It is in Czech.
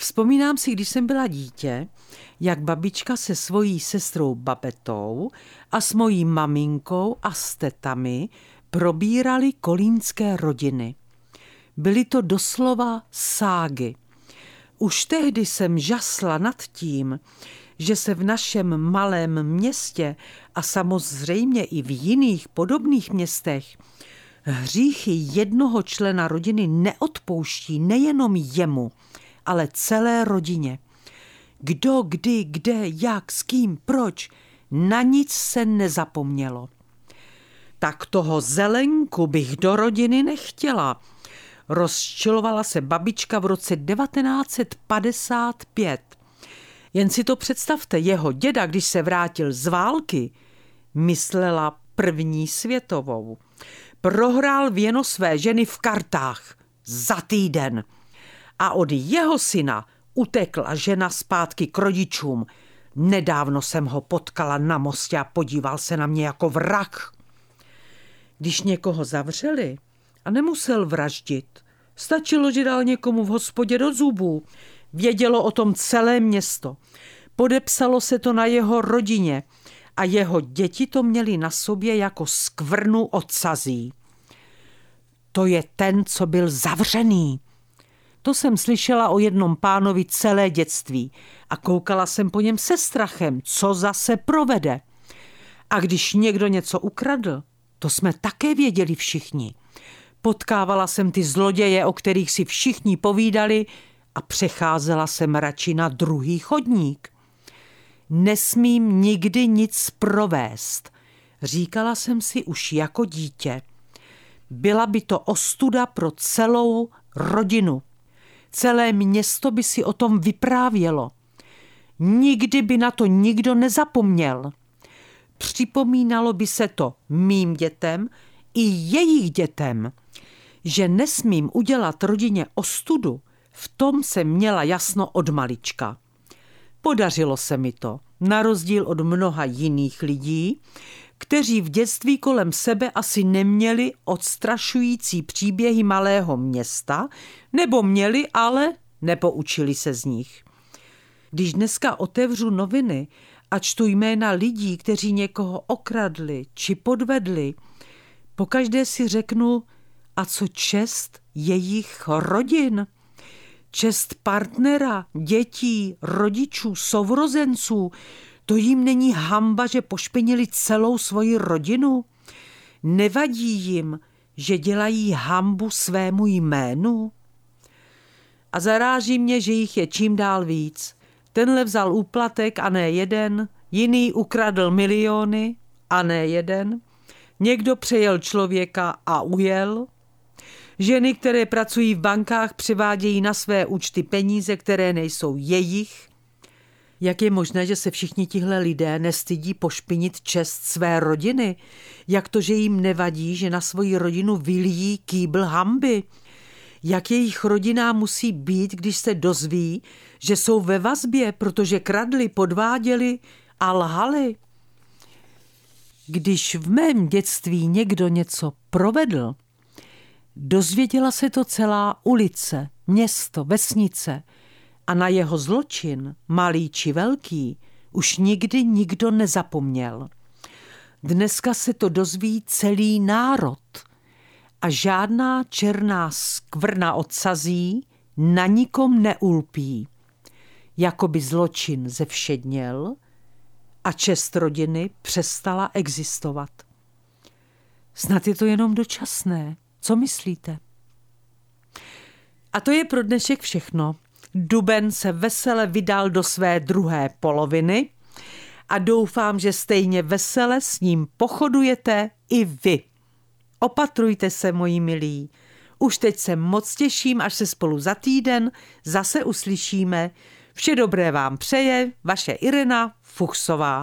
Vzpomínám si, když jsem byla dítě, jak babička se svojí sestrou Babetou a s mojí maminkou a s tetami probírali kolínské rodiny. Byly to doslova ságy. Už tehdy jsem žasla nad tím, že se v našem malém městě a samozřejmě i v jiných podobných městech hříchy jednoho člena rodiny neodpouští nejenom jemu, ale celé rodině. Kdo, kdy, kde, jak, s kým, proč, na nic se nezapomnělo. Tak toho zelenku bych do rodiny nechtěla. Rozčilovala se babička v roce 1955. Jen si to představte, jeho děda, když se vrátil z války, myslela první světovou. Prohrál věno své ženy v kartách za týden – a od jeho syna utekla žena zpátky k rodičům. Nedávno jsem ho potkala na mostě a podíval se na mě jako vrah. Když někoho zavřeli a nemusel vraždit, stačilo, že dal někomu v hospodě do zubů. Vědělo o tom celé město. Podepsalo se to na jeho rodině a jeho děti to měli na sobě jako skvrnu odsazí. To je ten, co byl zavřený, to jsem slyšela o jednom pánovi celé dětství a koukala jsem po něm se strachem, co zase provede. A když někdo něco ukradl, to jsme také věděli všichni. Potkávala jsem ty zloděje, o kterých si všichni povídali a přecházela jsem radši na druhý chodník. Nesmím nikdy nic provést, říkala jsem si už jako dítě. Byla by to ostuda pro celou rodinu. Celé město by si o tom vyprávělo. Nikdy by na to nikdo nezapomněl. Připomínalo by se to mým dětem i jejich dětem. Že nesmím udělat rodině ostudu, v tom se měla jasno od malička. Podařilo se mi to, na rozdíl od mnoha jiných lidí, kteří v dětství kolem sebe asi neměli odstrašující příběhy malého města, nebo měli, ale nepoučili se z nich. Když dneska otevřu noviny a čtu jména lidí, kteří někoho okradli či podvedli, pokaždé si řeknu, a co čest jejich rodin? Čest partnera, dětí, rodičů, sourozenců, to jim není hamba, že pošpinili celou svoji rodinu? Nevadí jim, že dělají hambu svému jménu? A zaráží mě, že jich je čím dál víc. Tenhle vzal úplatek a ne jeden, jiný ukradl miliony a ne jeden. Někdo přejel člověka a ujel. Ženy, které pracují v bankách, přivádějí na své účty peníze, které nejsou jejich jak je možné, že se všichni tihle lidé nestydí pošpinit čest své rodiny? Jak to, že jim nevadí, že na svoji rodinu vylíjí kýbl hamby? Jak jejich rodina musí být, když se dozví, že jsou ve vazbě, protože kradli, podváděli a lhali? Když v mém dětství někdo něco provedl, dozvěděla se to celá ulice, město, vesnice – a na jeho zločin, malý či velký, už nikdy nikdo nezapomněl. Dneska se to dozví celý národ a žádná černá skvrna odsazí na nikom neulpí. Jakoby zločin zevšedněl a čest rodiny přestala existovat. Snad je to jenom dočasné. Co myslíte? A to je pro dnešek všechno. Duben se vesele vydal do své druhé poloviny a doufám, že stejně vesele s ním pochodujete i vy. Opatrujte se, moji milí. Už teď se moc těším, až se spolu za týden zase uslyšíme. Vše dobré vám přeje vaše Irena Fuchsová.